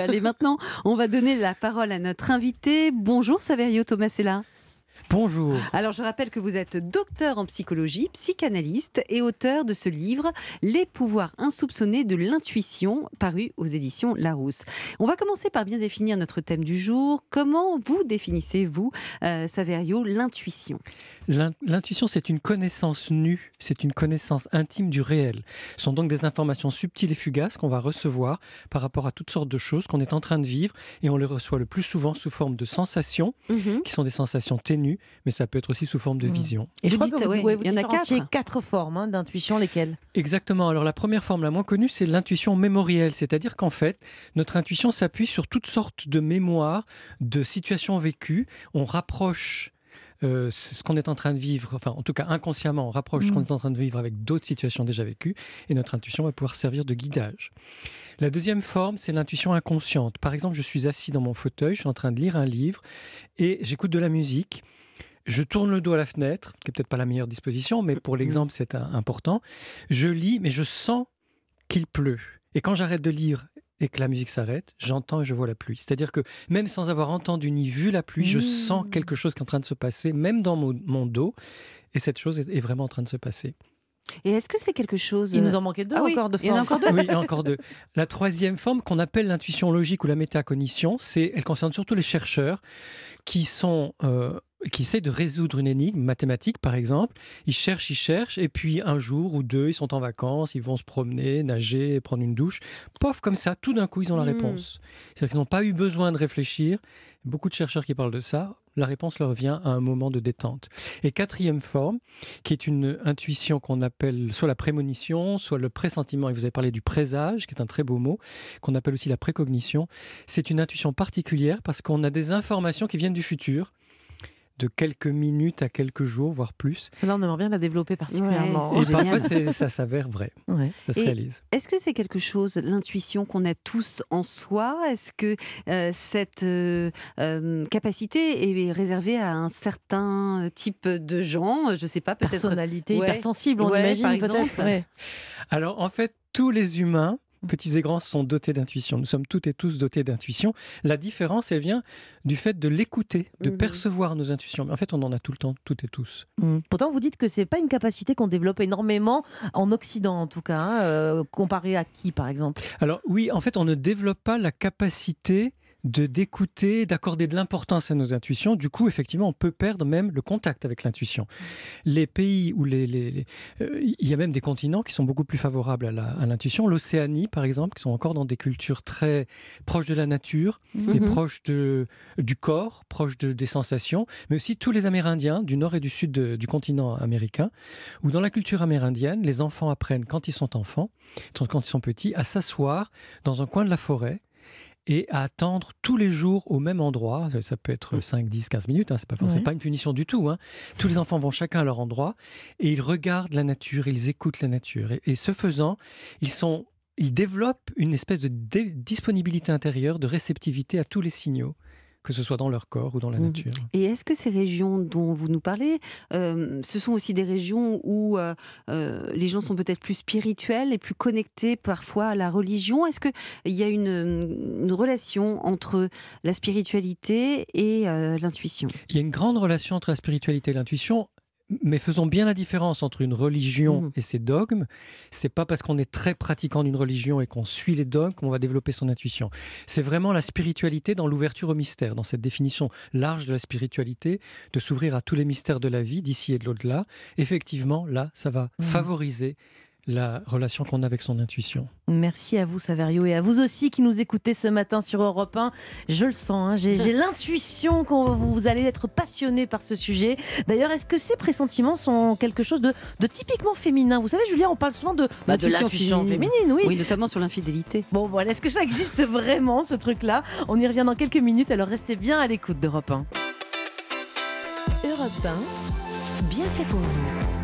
Allez, maintenant, on va donner la parole à notre invité. Bonjour Saverio Tomasella. Bonjour. Alors je rappelle que vous êtes docteur en psychologie, psychanalyste et auteur de ce livre Les pouvoirs insoupçonnés de l'intuition, paru aux éditions Larousse. On va commencer par bien définir notre thème du jour. Comment vous définissez-vous, euh, Saverio, l'intuition? L'intuition, c'est une connaissance nue, c'est une connaissance intime du réel. Ce sont donc des informations subtiles et fugaces qu'on va recevoir par rapport à toutes sortes de choses qu'on est en train de vivre et on les reçoit le plus souvent sous forme de sensations, Mhm. qui sont des sensations ténues, mais ça peut être aussi sous forme de Mhm. vision. Et je Vous crois dites, que vous, ouais, vous il y en a quatre. quatre formes hein, d'intuition, lesquelles? Exactement. Alors la première forme la moins connue, c'est l'intuition mémorielle, c'est-à-dire qu'en fait, notre intuition s'appuie sur toutes sortes de mémoires, de situations vécues. On rapproche euh, ce qu'on est en train de vivre, enfin en tout cas inconsciemment, on rapproche ce qu'on Mm. est en train de vivre avec d'autres situations déjà vécues, et notre intuition va pouvoir servir de guidage. La deuxième forme, c'est l'intuition inconsciente. Par exemple, je suis assis dans mon fauteuil, je suis en train de lire un livre, et j'écoute de la musique. Je tourne le dos à la fenêtre, qui est peut-être pas la meilleure disposition, mais pour l'exemple, c'est important. Je lis, mais je sens qu'il pleut. Et quand j'arrête de lire et que la musique s'arrête, j'entends et je vois la pluie. C'est-à-dire que même sans avoir entendu ni vu la pluie, je Mmh. sens quelque chose qui est en train de se passer, même dans mon, mon dos. Et cette chose est, vraiment en train de se passer. Et est-ce que c'est quelque chose... Il nous en manquait deux Ah oui, encore de il y en a formes. encore deux Oui, et encore deux. La troisième forme qu'on appelle l'intuition logique ou la métacognition, c'est, elle concerne surtout les chercheurs qui sont, euh, qui essaient de résoudre une énigme mathématique, par exemple. Ils cherchent, ils cherchent, et puis un jour ou deux, ils sont en vacances, ils vont se promener, nager, prendre une douche. Pof, comme ça, tout d'un coup, ils ont la Mm. réponse. C'est-à-dire qu'ils n'ont pas eu besoin de réfléchir. Beaucoup de chercheurs qui parlent de ça, la réponse leur vient à un moment de détente. Et quatrième forme, qui est une intuition qu'on appelle soit la prémonition, soit le pressentiment, et vous avez parlé du présage, qui est un très beau mot, qu'on appelle aussi la précognition. C'est une intuition particulière parce qu'on a des informations qui viennent du futur, de quelques minutes à quelques jours, voire plus. Celle-là, on aimerait bien la développer particulièrement. Ouais, Et parfois, ça s'avère vrai, Ouais. ça se Et- réalise. Est-ce que c'est quelque chose, l'intuition qu'on a tous en soi? Est-ce que euh, cette euh, euh, capacité est réservée à un certain type de gens? Je sais pas, peut-être. Personnalité Ouais. hypersensible, on Ouais, imagine par peut-être. Alors, en fait, tous les humains, petits et grands, sont dotés d'intuition. Nous sommes toutes et tous dotés d'intuition. La différence, elle vient du fait de l'écouter, de Mhm. percevoir nos intuitions. Mais en fait, on en a tout le temps, toutes et tous. Mm. Pourtant, vous dites que c'est pas une capacité qu'on développe énormément en Occident, en tout cas. hein, euh, comparé à qui, par exemple? Alors oui, en fait, on ne développe pas la capacité de d'écouter, d'accorder de l'importance à nos intuitions. Du coup, effectivement, on peut perdre même le contact avec l'intuition. Les pays où les, les- les- euh, il y a même des continents qui sont beaucoup plus favorables à l'intuition. L'Océanie, par exemple, qui sont encore dans des cultures très proches de la nature et Mhm. proches de, du corps, proches de, des sensations, mais aussi tous les Amérindiens du nord et du sud de- du continent américain, où dans la culture amérindienne, les enfants apprennent quand ils sont enfants, quand ils sont petits, à s'asseoir dans un coin de la forêt et à attendre tous les jours au même endroit. Ça peut être 5, 10, 15 minutes, hein, c'est pas, Ouais. pas une punition du tout. hein. Tous les enfants vont chacun à leur endroit et ils regardent la nature, ils écoutent la nature. Et, et ce faisant, ils sont... Ils développent une espèce de disponibilité intérieure, de réceptivité à tous les signaux, que ce soit dans leur corps ou dans la Mhm. nature. Et est-ce que ces régions dont vous nous parlez, euh, ce sont aussi des régions où euh, euh, les gens sont peut-être plus spirituels et plus connectés parfois à la religion? Est-ce qu'il y a une, une relation entre la spiritualité et euh, l'intuition? Il y a une grande relation entre la spiritualité et l'intuition, mais faisons bien la différence entre une religion Mhm. et ses dogmes. C'est pas parce qu'on est très pratiquant d'une religion et qu'on suit les dogmes qu'on va développer son intuition. C'est vraiment la spiritualité dans l'ouverture au mystère, dans cette définition large de la spiritualité, de s'ouvrir à tous les mystères de la vie, d'ici et de l'au-delà. Effectivement, là, ça va Mhm. favoriser la relation qu'on a avec son intuition. Merci à vous, Saverio, et à vous aussi qui nous écoutez ce matin sur Europe 1. Je le sens, hein, j'ai j'ai l'intuition que vous allez être passionné par ce sujet. D'ailleurs, est-ce que ces pressentiments sont quelque chose de, de typiquement féminin? Vous savez, Julien, on parle souvent de, Bah, de l'intuition l'intuition féminine, oui. Oui, notamment sur l'infidélité. Bon, voilà, est-ce que ça existe vraiment, ce truc-là? On y revient dans quelques minutes, alors restez bien à l'écoute d'Europe 1. Europe 1, bien fait pour vous.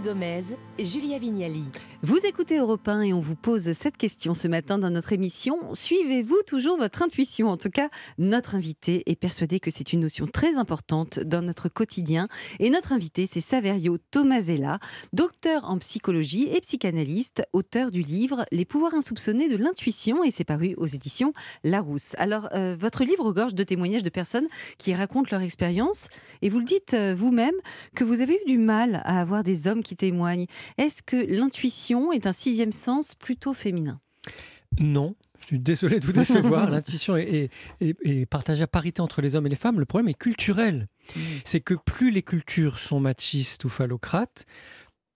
Gomez, Julia Vignali. Vous écoutez Europe 1 et on vous pose cette question ce matin dans notre émission. Suivez-vous toujours votre intuition? En tout cas, notre invité est persuadé que c'est une notion très importante dans notre quotidien. Et notre invité, c'est Saverio Tomasella, docteur en psychologie et psychanalyste, auteur du livre Les pouvoirs insoupçonnés de l'intuition et c'est paru aux éditions Larousse. Alors, euh, votre livre regorge de témoignages de personnes qui racontent leur expérience et vous le dites euh, vous-même que vous avez eu du mal à avoir des hommes qui témoignent. Est-ce que l'intuition est un sixième sens plutôt féminin Non. Je suis désolé de vous décevoir. L'intuition est, partagée à parité entre les hommes et les femmes. Le problème est culturel. Mmh. C'est que plus les cultures sont machistes ou phallocrates,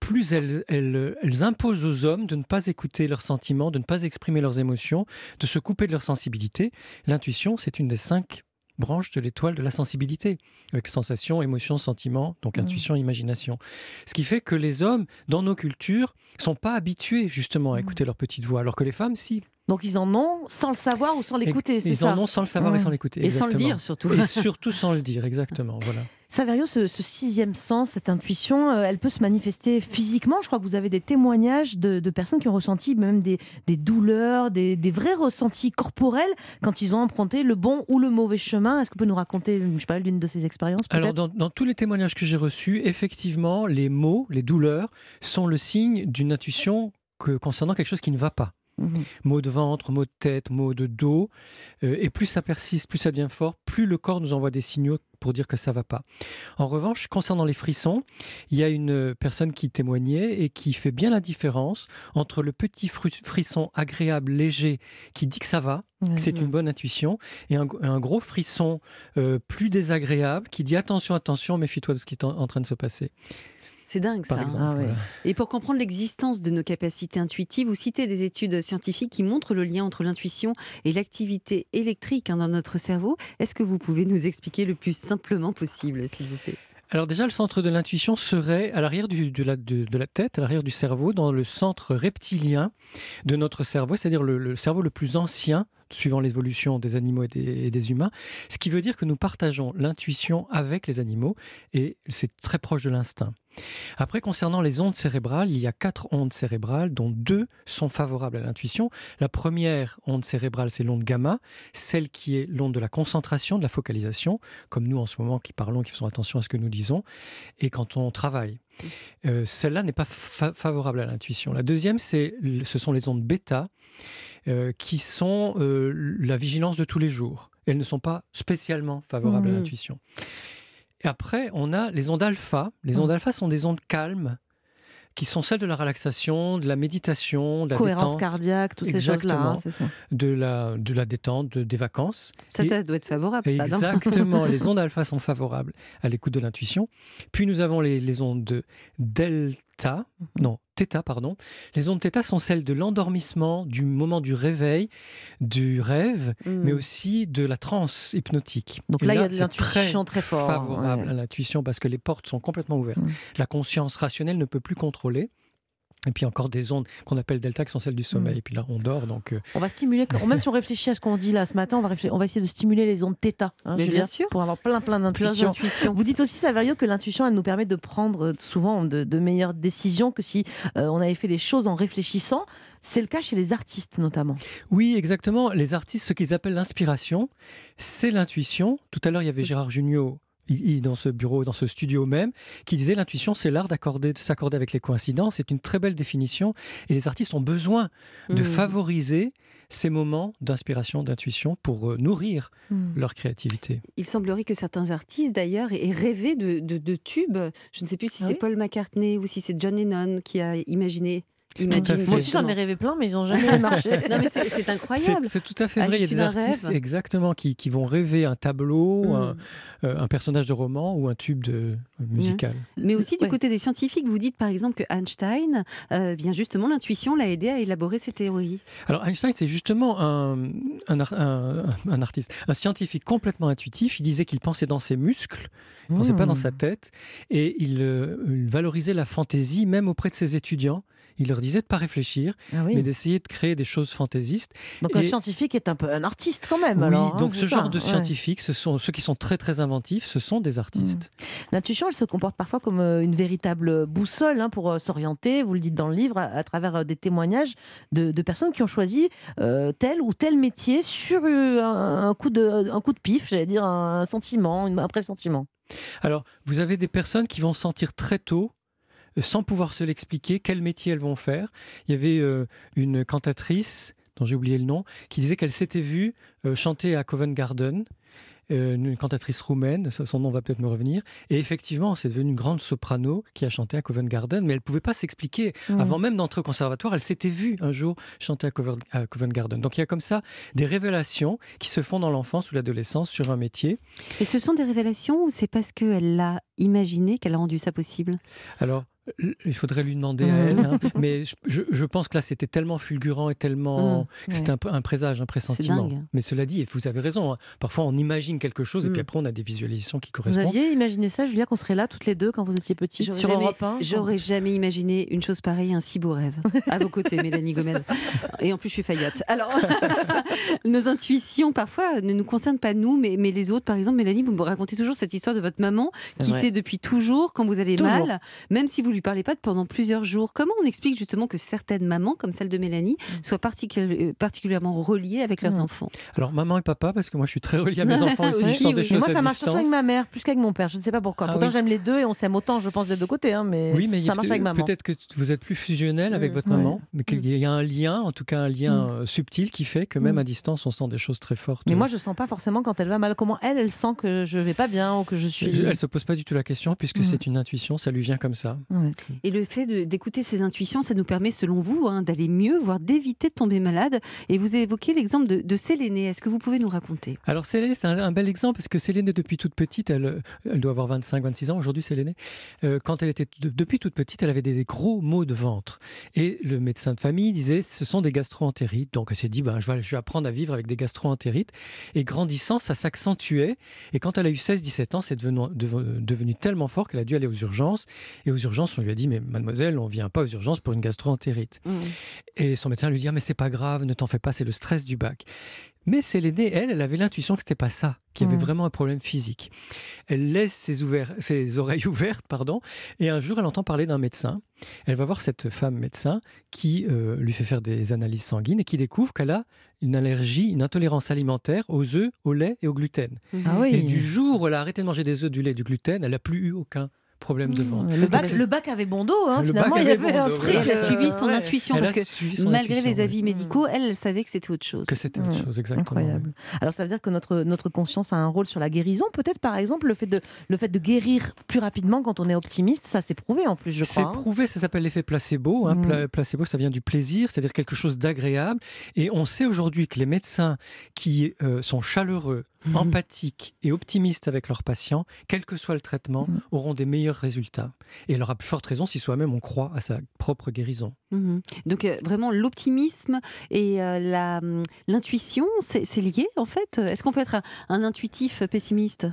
plus elles, elles, imposent aux hommes de ne pas écouter leurs sentiments, de ne pas exprimer leurs émotions, de se couper de leur sensibilité. L'intuition, c'est une des cinq branche de l'étoile de la sensibilité, avec sensation, émotion, sentiment, donc mmh. intuition, imagination. Ce qui fait que les hommes, dans nos cultures, sont pas habitués justement à mmh. écouter leur petite voix, alors que les femmes, si. Donc ils en ont sans le savoir ou sans l'écouter, c'est ça Ils en ont sans le savoir et sans l'écouter. Et sans le dire surtout. Et surtout sans le dire, exactement. Voilà. Saverio, ce, sixième sens, cette intuition, euh, elle peut se manifester physiquement. Je crois que vous avez des témoignages de, personnes qui ont ressenti même des, douleurs, des, vrais ressentis corporels quand ils ont emprunté le bon ou le mauvais chemin. Est-ce que vous pouvez nous raconter, je sais pas, l'une de ces expériences Alors, dans, dans, tous les témoignages que j'ai reçus, effectivement, les mots, les douleurs sont le signe d'une intuition que, concernant quelque chose qui ne va pas. Mhm. Maux de ventre, maux de tête, maux de dos. Euh, et plus ça persiste, plus ça devient fort, plus le corps nous envoie des signaux pour dire que ça va pas. En revanche, concernant les frissons, il y a une personne qui témoignait et qui fait bien la différence entre le petit frisson agréable, léger, qui dit que ça va, c'est une bonne intuition, et un, gros frisson euh, plus désagréable qui dit attention, attention, méfie-toi de ce qui est en train de se passer. C'est dingue ça. Hein. Ah Et pour comprendre l'existence de nos capacités intuitives, vous citez des études scientifiques qui montrent le lien entre l'intuition et l'activité électrique hein, dans notre cerveau. Est-ce que vous pouvez nous expliquer le plus simplement possible, s'il vous plaît? Alors déjà, le centre de l'intuition serait à l'arrière de, la, de, la, tête, à l'arrière du cerveau, dans le centre reptilien de notre cerveau, c'est-à-dire le, cerveau le plus ancien suivant l'évolution des animaux et des, humains, ce qui veut dire que nous partageons l'intuition avec les animaux et c'est très proche de l'instinct. Après, concernant les ondes cérébrales, il y a quatre ondes cérébrales, dont deux sont favorables à l'intuition. La première onde cérébrale, c'est l'onde gamma, celle qui est l'onde de la concentration, de la focalisation, comme nous en ce moment qui parlons, qui faisons attention à ce que nous disons, et quand on travaille. Euh, celle-là n'est pas favorable à l'intuition. La deuxième, c'est, ce sont les ondes bêta, euh, qui sont euh, la vigilance de tous les jours. Elles ne sont pas spécialement favorables à mmh. l'intuition. Et après, on a les ondes alpha. Les mmh. ondes alpha sont des ondes calmes qui sont celles de la relaxation, de la méditation, de la cohérence cardiaque, toutes ces choses-là, hein. De la, de la détente, des vacances. Ça, ça doit être favorable, ça, Exactement, les ondes alpha sont favorables à l'écoute de l'intuition. Puis nous avons les, les ondes de delta, mhm. non, pardon. Les ondes θ sont celles de l'endormissement, du moment du réveil, du rêve, mhm. mais aussi de la transe hypnotique. Donc là, il y a de l'intuition très, très fort. favorable à l'intuition parce que les portes sont complètement ouvertes. Mhm. La conscience rationnelle ne peut plus contrôler. Et puis encore des ondes qu'on appelle delta qui sont celles du sommeil. Mm. Et puis là, on dort. Donc euh, On va stimuler, même si on réfléchit à ce qu'on dit là ce matin, on va, on va essayer de stimuler les ondes θ. Hein, bien sûr. Pour avoir plein, plein d'intuitions. Vous dites aussi, Saverio, que l'intuition, elle nous permet de prendre souvent de, meilleures décisions que si euh, on avait fait les choses en réfléchissant. C'est le cas chez les artistes notamment. Oui, exactement. Les artistes, ce qu'ils appellent l'inspiration, c'est l'intuition. Tout à l'heure, il y avait Gérard Jugnot dans ce bureau, dans ce studio même, qui disait l'intuition, c'est l'art d'accorder, de s'accorder avec les coïncidences. C'est une très belle définition. Et les artistes ont besoin de mmh. favoriser ces moments d'inspiration, d'intuition pour euh, nourrir mmh. leur créativité. Il semblerait que certains artistes, d'ailleurs, aient rêvé de, tubes. Je ne sais plus si ah c'est Paul McCartney ou si c'est John Lennon qui a imaginé moi aussi, j'en ai rêvé plein, mais ils n'ont jamais marché. non, mais c'est incroyable. C'est tout à fait vrai. Il y a des artistes exactement qui, qui, vont rêver un tableau, mm. euh, un, personnage de roman ou un tube de, musical. Mm. Mais aussi du côté des scientifiques, vous dites par exemple que Einstein, euh, bien justement, l'intuition l'a aidé à élaborer ses théories. Alors Einstein, c'est justement un, un, un, artiste, un scientifique complètement intuitif. Il disait qu'il pensait dans ses muscles, il ne pensait pas dans mm. sa tête, et il, euh, il valorisait la fantaisie même auprès de ses étudiants il leur disait de pas réfléchir, Ah oui. mais d'essayer de créer des choses fantaisistes. Donc un scientifique est un peu un artiste quand même. oui, alors, hein, donc ce ça, genre de ouais. scientifiques, ce sont ceux qui sont très très inventifs, ce sont des artistes. L'intuition, elle se comporte parfois comme euh, une véritable boussole hein, pour euh, s'orienter, vous le dites dans le livre, à, à travers euh, des témoignages de, de personnes qui ont choisi euh, tel ou tel métier sur un, un coup, de, un coup de pif, j'allais dire un sentiment, un pressentiment. Alors, vous avez des personnes qui vont sentir très tôt, sans pouvoir se l'expliquer, quel métier elles vont faire. Il y avait euh, une cantatrice, dont j'ai oublié le nom, qui disait qu'elle s'était vue euh, chanter à Covent Garden. euh, une cantatrice roumaine, son nom va peut-être me revenir, et effectivement, c'est devenu une grande soprano qui a chanté à Covent Garden, mais elle ne pouvait pas s'expliquer. Mm. Avant même d'entrer au conservatoire, elle s'était vue un jour chanter à Covent, à Covent Garden. Donc il y a comme ça des révélations qui se font dans l'enfance ou l'adolescence sur un métier. Et ce sont des révélations ou c'est parce qu'elle l'a imaginé qu'elle a rendu ça possible? Alors, il faudrait lui demander à Mhm. elle, hein. mais je, pense que là, c'était tellement fulgurant et tellement... Que C'était un, pr- un présage, un pressentiment. Mais cela dit, et vous avez raison, hein, parfois on imagine quelque chose et puis Mhm. après on a des visualisations qui Vous correspondent. aviez imaginé ça, Julia, qu'on serait là toutes les deux quand vous étiez petite J'aurais sur jamais- Europe 1 J'aurais jamais imaginé une chose pareille, un si beau rêve. À vos côtés, Mélanie Gomez. Et en plus, je suis faillotte. Alors, nos intuitions, parfois, ne nous concernent pas nous, mais, mais les autres. Par exemple, Mélanie, vous me racontez toujours cette histoire de votre maman C'est qui vrai. sait depuis toujours quand vous allez Toujours. mal, même si vous lui parlez pas pendant plusieurs jours. Comment on explique justement que certaines mamans, comme celle de Mélanie, soient particuli- euh, particulièrement reliées avec leurs Mm. enfants? Alors maman et papa, parce que moi je suis très relié à mes enfants aussi, Oui, je sens des oui. choses Mais moi, à ça marche surtout distance. avec ma mère, plus qu'avec mon père. Je ne sais pas pourquoi. Ah Pourtant, oui. j'aime les deux et on s'aime autant, je pense, des deux côtés. hein, mais, Oui, mais il y ça a marche avec maman. peut-être que vous êtes plus fusionnel avec Mm. votre maman, mais qu'il y a un lien, en tout cas un lien Mm. euh, subtil qui fait que même Mm. à distance on sent des choses très fortes. Mais moi, je sens pas forcément quand elle va mal. Comment elle, elle sent que je vais pas bien ou que je suis. Elle se pose pas du tout la question puisque Mm. c'est une intuition, ça lui vient comme ça. Ouais. Et le fait d'écouter ses intuitions, ça nous permet, selon vous, hein, d'aller mieux, voire d'éviter de tomber malade. Et vous évoquez l'exemple de, de Sélénée. Est-ce que vous pouvez nous raconter? Alors Céline, c'est un, un bel exemple parce que Céline, depuis toute petite, elle, elle doit avoir 25-26 ans aujourd'hui, Céline. Euh, quand elle était de- depuis toute petite, elle avait des, des gros maux de ventre. Et le médecin de famille disait, ce sont des gastro-entérites. Donc elle s'est dit, ben, je, vais, je vais apprendre à vivre avec des gastro-entérites. Et grandissant, ça s'accentuait. Et quand elle a eu 16-17 ans, c'est devenu, dev- devenu tellement fort qu'elle a dû aller aux urgences. Et aux urgences, on lui a dit, mais mademoiselle, on vient pas aux urgences pour une gastro-entérite. Et son médecin lui dit Ah, mais c'est pas grave, ne t'en fais pas, c'est le stress du bac. Mais Sélénée, elle, elle avait l'intuition que c'était pas ça, qu'il y avait Mm. vraiment un problème physique. Elle laisse ses, oreilles ouvertes, pardon, et un jour, elle entend parler d'un médecin. Elle va voir cette femme médecin qui euh, lui fait faire des analyses sanguines et qui découvre qu'elle a une allergie, une intolérance alimentaire aux œufs, au lait et au gluten. Ah oui. Et du jour où elle a arrêté de manger des œufs, du lait et du gluten, elle n'a plus eu aucun problème de ventre. Le bac, Donc, le bac avait bon dos, hein, Le finalement. il avait avait bon un truc. Elle a suivi son ouais. intuition Elle parce que malgré intuition, les oui. avis médicaux, elle, elle savait que c'était autre chose. Que c'était autre Mm. chose, exactement. oui. Incroyable. Alors ça veut dire que notre, notre conscience a un rôle sur la guérison, peut-être par exemple le fait, de, le fait de guérir plus rapidement quand on est optimiste, ça s'est prouvé en plus je C'est crois. hein. prouvé, ça s'appelle l'effet placebo. hein. Mm. Pla- placebo, ça vient du plaisir, c'est-à-dire quelque chose d'agréable. Et on sait aujourd'hui que les médecins qui euh, sont chaleureux, empathiques et optimistes avec leurs patients, quel que soit le traitement, Mm. auront des meilleurs résultats. Et elle aura plus forte raison si soi-même on croit à sa propre guérison. Mhm. Donc euh, vraiment l'optimisme et euh, hum, l'intuition, c'est lié en fait? Est-ce qu'on peut être un intuitif pessimiste?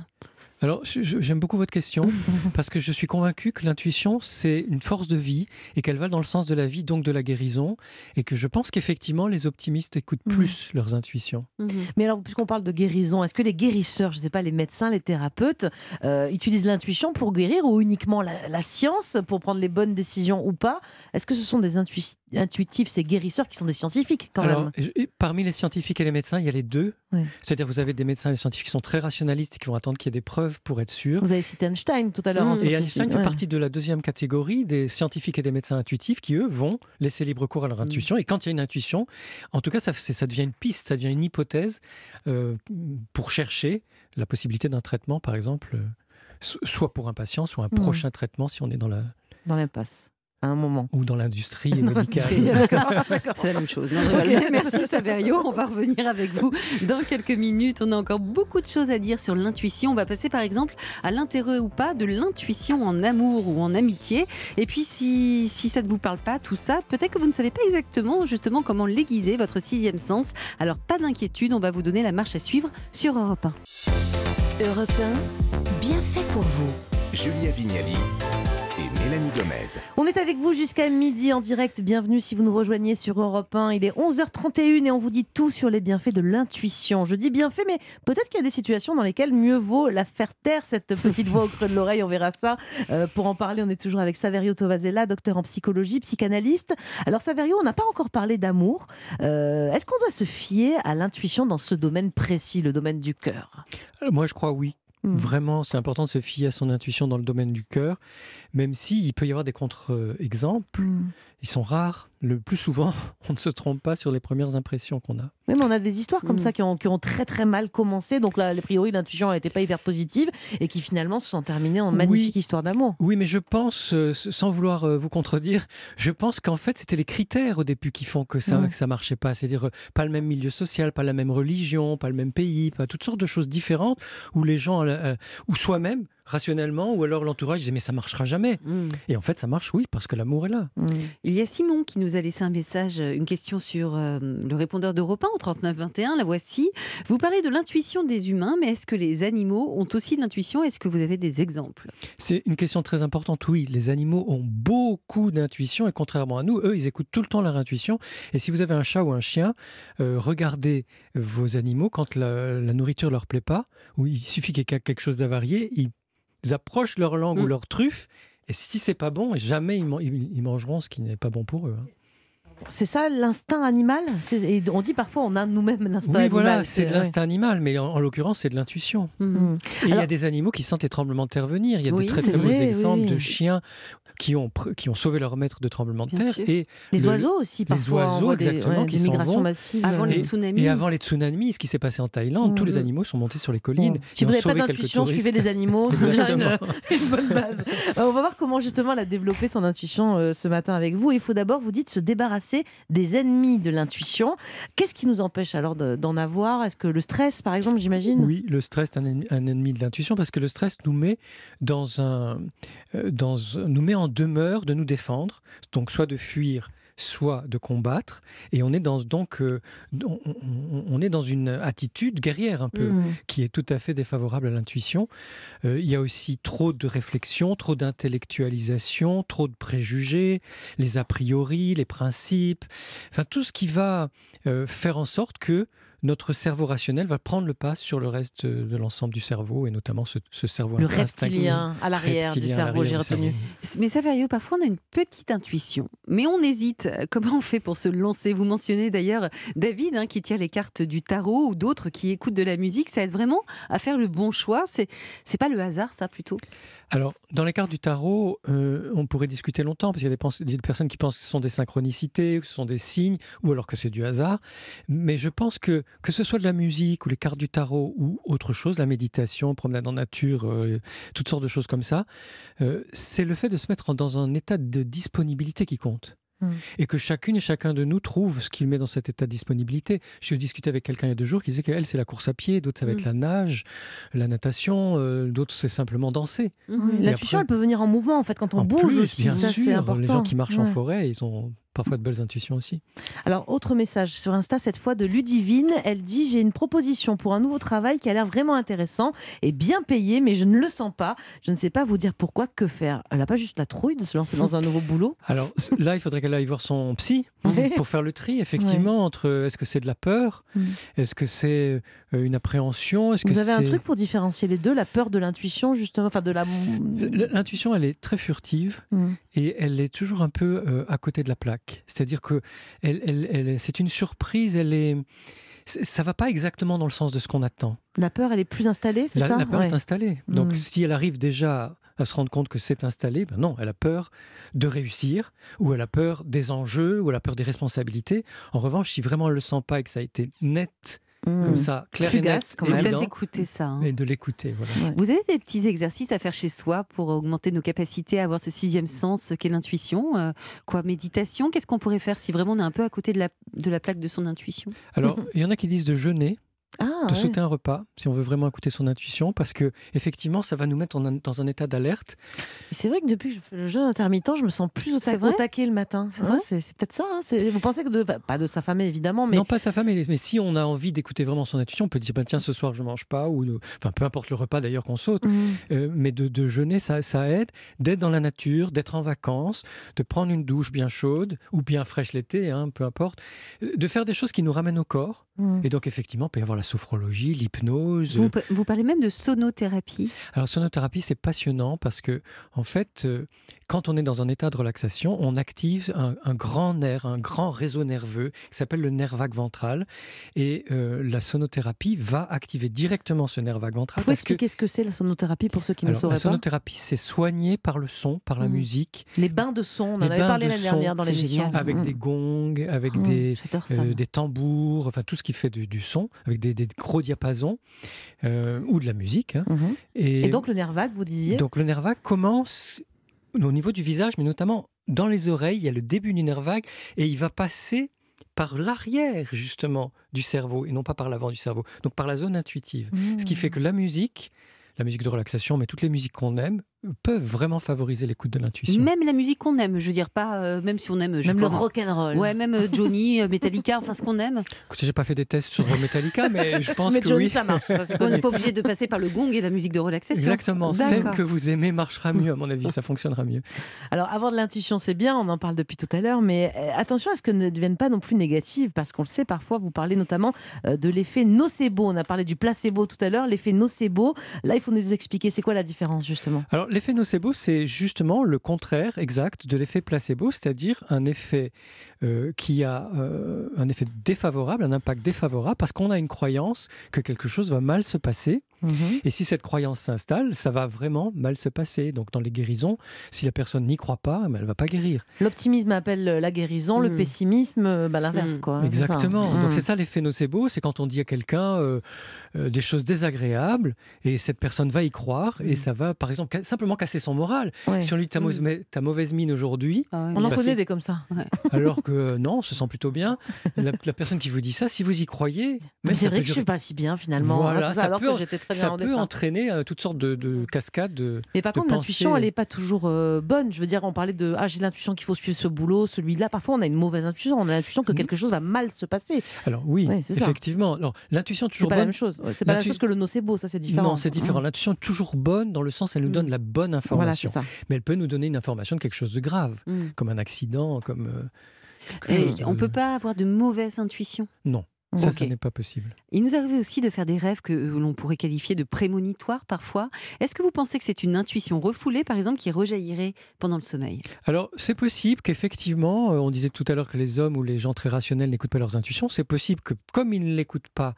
Alors, j'aime beaucoup votre question parce que je suis convaincu que l'intuition, c'est une force de vie et qu'elle va dans le sens de la vie, donc de la guérison. Et que je pense qu'effectivement, les optimistes écoutent Mm. plus leurs intuitions. Mhm. Mais alors puisqu'on parle de guérison, est-ce que les guérisseurs, je ne sais pas, les médecins, les thérapeutes, euh, utilisent l'intuition pour guérir ou uniquement la, la science pour prendre les bonnes décisions ou pas? Est-ce que ce sont des intui- intuitifs, ces guérisseurs qui sont des scientifiques quand Alors, même? et parmi les scientifiques et les médecins, il y a les deux. Ouais. C'est-à-dire, vous avez des médecins et des scientifiques qui sont très rationalistes et qui vont attendre qu'il y ait des preuves pour être sûrs. Vous avez cité Einstein tout à l'heure. en Mm. Et scientifique. Einstein fait partie de la deuxième catégorie des scientifiques et des médecins intuitifs qui, eux, vont laisser libre cours à leur Mm. intuition. Et quand il y a une intuition, en tout cas, ça, devient une piste, ça devient une hypothèse euh, pour chercher la possibilité d'un traitement, par exemple, euh, so- soit pour un patient, soit un Mm. prochain traitement si on est dans la Dans l'impasse, à un moment. ou dans l'industrie médicale. C'est la même chose. Non. Merci Saverio. On va revenir avec vous dans quelques minutes. On a encore beaucoup de choses à dire sur l'intuition. On va passer par exemple à l'intérêt ou pas de l'intuition en amour ou en amitié. Et puis si, si ça ne vous parle pas, tout ça, peut-être que vous ne savez pas exactement justement comment l'aiguiser, votre sixième sens. Alors pas d'inquiétude, on va vous donner la marche à suivre sur Europe 1. Europe 1, bien fait pour vous. Julia Vignali Mélanie Gomez. On est avec vous jusqu'à midi en direct. Bienvenue si vous nous rejoignez sur Europe 1. Il est 11h31 et on vous dit tout sur les bienfaits de l'intuition. Je dis bienfaits, mais peut-être qu'il y a des situations dans lesquelles mieux vaut la faire taire, cette petite voix au creux de l'oreille. On verra ça. Euh, pour en parler, on est toujours avec Saverio Tovazella, docteur en psychologie, psychanalyste. Alors Saverio, on n'a pas encore parlé d'amour. Euh, Est-ce qu'on doit se fier à l'intuition dans ce domaine précis, le domaine du cœur? Euh, Moi, je crois oui. Hmm. Vraiment, c'est important de se fier à son intuition dans le domaine du cœur, même s'il peut y avoir des contre-exemples. Hmm. Ils sont rares. Le plus souvent, on ne se trompe pas sur les premières impressions qu'on a. Oui, mais on a des histoires comme Mm. ça qui ont, qui ont très très mal commencé. Donc là, a priori, l'intuition n'était pas hyper positive et qui finalement se sont terminées en Oui. magnifique histoire d'amour. Oui, mais je pense, euh, sans vouloir euh, vous contredire, je pense qu'en fait, c'était les critères au début qui font que ça Mm. que ça marchait pas. C'est-à-dire euh, pas le même milieu social, pas la même religion, pas le même pays, pas toutes sortes de choses différentes où les gens, ou soi-même, rationnellement, ou alors l'entourage disait mais ça marchera jamais. Mm. Et en fait, ça marche, oui, parce que l'amour est là. Mm. Il y a Simon qui nous a laissé un message, euh, une question sur euh, le répondeur d'Europe 1 au 3921. La voici. Vous parlez de l'intuition des humains, mais est-ce que les animaux ont aussi de l'intuition? Est-ce que vous avez des exemples? C'est une question très importante. Oui, les animaux ont beaucoup d'intuition et contrairement à nous, eux, ils écoutent tout le temps leur intuition. Et si vous avez un chat ou un chien, euh, regardez vos animaux quand la, la nourriture leur plaît pas, ou il suffit qu'il y ait quelque chose d'avarié, ils approchent leur langue ou Mm. leur truffe. Et si c'est pas bon, jamais ils, man- ils- ils mangeront ce qui n'est pas bon pour eux. hein. C'est ça l'instinct animal? Et On dit parfois on a nous-mêmes l'instinct Oui, animal. voilà, c'est de ouais. l'instinct animal, mais en, en l'occurrence, c'est de l'intuition. Mm. Et il y a des animaux qui sentent les tremblements de terre venir. Il y a Oui, des très beaux vrai, exemples oui. de chiens qui ont, qui ont sauvé leur maître de tremblements de Bien terre. sûr. Et Les le- oiseaux aussi, parfois. on oiseaux, voit des, exactement, ouais, qui migrations massives. Avant les tsunamis. Et avant les tsunamis, ce qui s'est passé en Thaïlande, tous les Mhm. animaux sont montés sur les collines. Si vous n'avez pas d'intuition, suivez les animaux. C'est déjà une, Exactement. une bonne base. Euh, on va voir comment justement elle a développé son intuition euh, ce matin avec vous. Il faut d'abord, vous dites, se débarrasser des ennemis de l'intuition. Qu'est-ce qui nous empêche alors de- d'en avoir? Est-ce que le stress, par exemple, j'imagine? Oui, le stress est un ennemi, un ennemi de l'intuition parce que le stress nous met dans un, euh, dans, nous met en demeure de nous défendre, donc soit de fuir, soit de combattre, et on est dans donc euh, on, est dans une attitude guerrière un peu. Mm. qui est tout à fait défavorable à l'intuition. Euh, il y a aussi trop de réflexion, trop d'intellectualisation, trop de préjugés, les a priori, les principes, enfin tout ce qui va euh, faire en sorte que notre cerveau rationnel va prendre le pas sur le reste de, l'ensemble du cerveau et notamment ce, ce cerveau Le reptilien à l'arrière du cerveau, j'ai retenu. Mais Saverio, parfois on a une petite intuition, mais on hésite. Comment on fait pour se lancer? Vous mentionnez d'ailleurs David hein, qui tire les cartes du tarot ou d'autres qui écoutent de la musique. Ça aide vraiment à faire le bon choix. C'est c'est pas le hasard, ça plutôt? Alors, dans les cartes du tarot, euh, on pourrait discuter longtemps, parce qu'il y a des, personnes qui pensent que ce sont des synchronicités, que ce sont des signes, ou alors que c'est du hasard. Mais je pense que, que ce soit de la musique, ou les cartes du tarot, ou autre chose, la méditation, promenade en nature, euh, toutes sortes de choses comme ça, euh, c'est le fait de se mettre dans un état de disponibilité qui compte. Mm. Et que chacune et chacun de nous trouve ce qu'il met dans cet état de disponibilité. Je discutais avec quelqu'un il y a deux jours qui disait qu'elle, c'est la course à pied, d'autres, ça va Mm. être la nage, la natation, euh, d'autres, c'est simplement danser. Mhm. L'intuition, après- elle peut venir en mouvement en fait quand on En bouge plus, aussi. bien Ça, sûr, important. Les gens qui marchent en forêt, ils ont parfois de belles intuitions aussi. Alors, autre message sur Insta, cette fois de Ludivine. Elle dit J'ai une proposition pour un nouveau travail qui a l'air vraiment intéressant et bien payé, mais je ne le sens pas. Je ne sais pas vous dire pourquoi, que faire. Elle n'a pas juste la trouille de se lancer dans un nouveau boulot? Alors là, il faudrait qu'elle aille voir son psy pour faire le tri, effectivement, entre est-ce que c'est de la peur, Mm. est-ce que c'est euh, une appréhension, est-ce que Vous avez un truc pour différencier les deux La peur de l'intuition, justement Enfin, de la. L'intuition, elle est très furtive Mm. et elle est toujours un peu euh, à côté de la plaque. C'est-à-dire que elle, elle- elle- c'est une surprise, elle est... Ça va pas exactement dans le sens de ce qu'on attend. La peur, elle est plus installée, c'est La, ça? la peur Ouais. est installée. Donc Mm. si elle arrive déjà à se rendre compte que c'est installé, ben non, elle a peur de réussir, ou elle a peur des enjeux, ou elle a peur des responsabilités. En revanche, si vraiment elle le sent pas et que ça a été net, Mm. comme ça, clair Fugace, et net, quand même. évident, Peut-être écouter ça. hein. et de l'écouter. Voilà. Vous avez des petits exercices à faire chez soi pour augmenter nos capacités à avoir ce sixième sens qu'est l'intuition Euh, Quoi, méditation? Qu'est-ce qu'on pourrait faire si vraiment on est un peu à côté de la, de la plaque de son intuition? Alors, il y en a qui disent de jeûner. Ah, de ouais. sauter un repas si on veut vraiment écouter son intuition parce que effectivement ça va nous mettre en un- dans un état d'alerte C'est vrai que depuis que je fais le jeûne intermittent, je me sens plus au, ta- taquet le matin. C'est vrai, ouais c'est c'est peut-être ça. hein, Vous pensez que de, pas de s'affamer évidemment, mais non pas de sa femme mais, mais si on a envie d'écouter vraiment son intuition on peut dire bah, tiens ce soir je mange pas ou enfin peu importe le repas d'ailleurs qu'on saute Mhm. Euh, mais de, de jeûner ça, ça aide d'être dans la nature d'être en vacances de prendre une douche bien chaude ou bien fraîche l'été hein, peu importe Euh, de faire des choses qui nous ramènent au corps Mhm. et donc effectivement il peut y avoir la sophrologie l'hypnose Vous, vous parlez même de sonothérapie. Alors, sonothérapie, c'est passionnant parce que, en fait, euh, quand on est dans un état de relaxation, on active un, un grand nerf, un grand réseau nerveux qui s'appelle le nerf vague ventral. Et euh, la sonothérapie va activer directement ce nerf vague Vous ventral. pouvez parce que, expliquer ce que c'est la sonothérapie pour ceux qui ne alors, la sauraient pas sonothérapie, c'est soigner par le son, par la Mhm. musique, Les bains de son, on en Les avait parlé l'année dernière dans c'est l'émission. avec Mhm. des gongs, avec Mhm. des, euh, des tambours, enfin tout ce qui fait du, du son, avec des, des gros diapasons euh, ou de la musique. hein. Mhm. Et, Et donc le nerf vague, vous disiez? Donc le nerf vague commence au niveau du visage, mais notamment dans les oreilles. Il y a le début du nerf vague et il va passer par l'arrière justement du cerveau et non pas par l'avant du cerveau. Donc par la zone intuitive. Ce qui Mmh. fait que la musique, la musique de relaxation, mais toutes les musiques qu'on aime, peuvent vraiment favoriser l'écoute de l'intuition. Même la musique qu'on aime, je veux dire, pas euh, même si on aime. je Même le rock and roll. Ouais, même euh, Johnny, euh, Metallica, enfin ce qu'on aime. Écoutez, j'ai pas fait des tests sur Metallica, mais je pense Mais que Johnny, oui. ça marche. ça, On n'est pas obligé de passer par le gong et la musique de relaxation. Exactement. Celle que vous aimez marchera mieux, à mon avis. Ça fonctionnera mieux. Alors, avoir de l'intuition, c'est bien, on en parle depuis tout à l'heure, mais euh, attention à ce que ne devienne pas non plus négative, parce qu'on le sait, parfois, vous parlez notamment de l'effet nocebo. On a parlé du placebo tout à l'heure, l'effet nocebo. Là, il faut nous expliquer, c'est quoi la différence, justement? Alors, l'effet nocebo, c'est justement le contraire exact de l'effet placebo, c'est-à-dire un effet euh, qui a euh, un effet défavorable, un impact défavorable, parce qu'on a une croyance que quelque chose va mal se passer. Et si cette croyance s'installe, ça va vraiment mal se passer. Donc, dans les guérisons, si la personne n'y croit pas, elle ne va pas guérir. L'optimisme appelle la guérison, le Mm. pessimisme, euh, bah, l'inverse, Mm. ça. Exactement. Mm. Donc c'est ça l'effet nocebo, c'est quand on dit à quelqu'un euh, euh, des choses désagréables et cette personne va y croire et Mm. ça va, par exemple, ca- simplement casser son moral. Ouais. Si on lui dit ta, Mm. mauvaise- ta mauvaise mine aujourd'hui, Ah ouais, On en Bah, connaît c'est- des comme ça. alors que non, on se sent plutôt bien, la, la personne qui vous dit ça, si vous y croyez, Mais c'est vrai que je durer- suis pas si bien finalement. Voilà, Ah, ça, ça alors peut- que j'étais très bien ça au peut départ. entraîner euh, toutes sortes de, de cascades. De... Mais par de contre, l'intuition, elle n'est pas toujours euh, bonne. Je veux dire, on parlait de ah, j'ai l'intuition qu'il faut suivre ce boulot, celui-là. Parfois, on a une mauvaise intuition. On a l'intuition que Mhm. quelque chose va mal se passer. Alors oui, Ouais, c'est ça. effectivement. Alors l'intuition est C'est toujours pas la bonne. même chose. Ouais, C'est pas la même chose que le nocebo. Ça, c'est différent. Non, c'est différent. L'intuition est toujours bonne dans le sens elle nous Mm. donne la bonne Voilà, information. c'est ça. mais elle peut nous donner une information de quelque chose de grave, Mm. comme un accident, comme. euh, Et on peut pas avoir de mauvaise intuition. Non, ça, Ok. ça n'est pas possible. Il nous arrive aussi de faire des rêves que euh, l'on pourrait qualifier de prémonitoires parfois. Est-ce que vous pensez que c'est une intuition refoulée, par exemple, qui rejaillirait pendant le sommeil? Alors, c'est possible qu'effectivement, euh, on disait tout à l'heure que les hommes ou les gens très rationnels n'écoutent pas leurs intuitions. C'est possible que, comme ils ne l'écoutent pas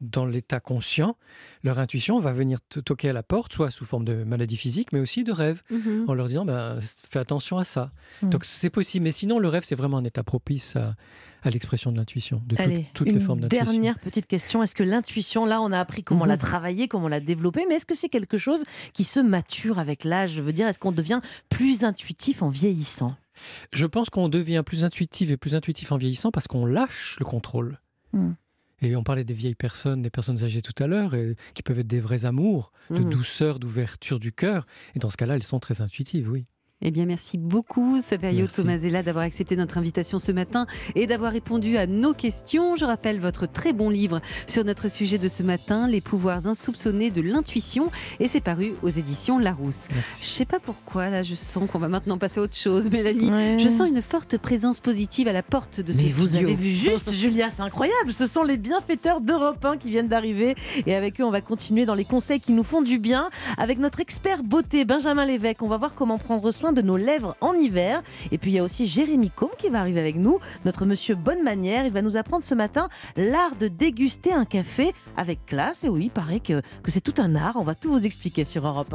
dans l'état conscient, leur intuition va venir toquer à la porte, soit sous forme de maladie physique, mais aussi de rêve, en leur disant ben, fais attention à ça. Mm. Donc, c'est possible. Mais sinon, le rêve, c'est vraiment un état propice à, à l'expression de l'intuition, de toutes- Allez, toutes une les formes d'intuition. dernière petite question. Est-ce que l'intuition, là, on a appris comment Mhm. la travailler, comment la développer, mais est-ce que c'est quelque chose qui se mature avec l'âge? Je veux dire, est-ce qu'on devient plus intuitif en vieillissant? Je pense qu'on devient plus intuitif et plus intuitif en vieillissant parce qu'on lâche le contrôle. Mm. Et on parlait des vieilles personnes, des personnes âgées tout à l'heure, qui peuvent être des vrais amours, de Mhm. douceur, d'ouverture du cœur. Et dans ce cas-là, elles sont très intuitives, oui. Eh bien, merci beaucoup, Saverio. Tomasella, d'avoir accepté notre invitation ce matin et d'avoir répondu à nos questions. Je rappelle votre très bon livre sur notre sujet de ce matin, Les pouvoirs insoupçonnés de l'intuition, et c'est paru aux éditions Larousse. Je Merci. sais pas pourquoi, là, je sens qu'on va maintenant passer à autre chose, Mélanie. Ouais. Je sens une forte présence positive à la porte de Mais ce vous studio. avez vu juste, Julia, c'est incroyable. Ce sont les bienfaiteurs d'Europe 1 qui viennent d'arriver. Et avec eux, on va continuer dans les conseils qui nous font du bien. Avec notre expert beauté, Benjamin Lévesque, on va voir comment prendre soin de nos lèvres en hiver. Et puis, il y a aussi Jérémy Combe qui va arriver avec nous, notre monsieur Bonne Manière. Il va nous apprendre ce matin l'art de déguster un café avec classe. Et oui, il paraît que, que c'est tout un art. On va tout vous expliquer sur Europe 1.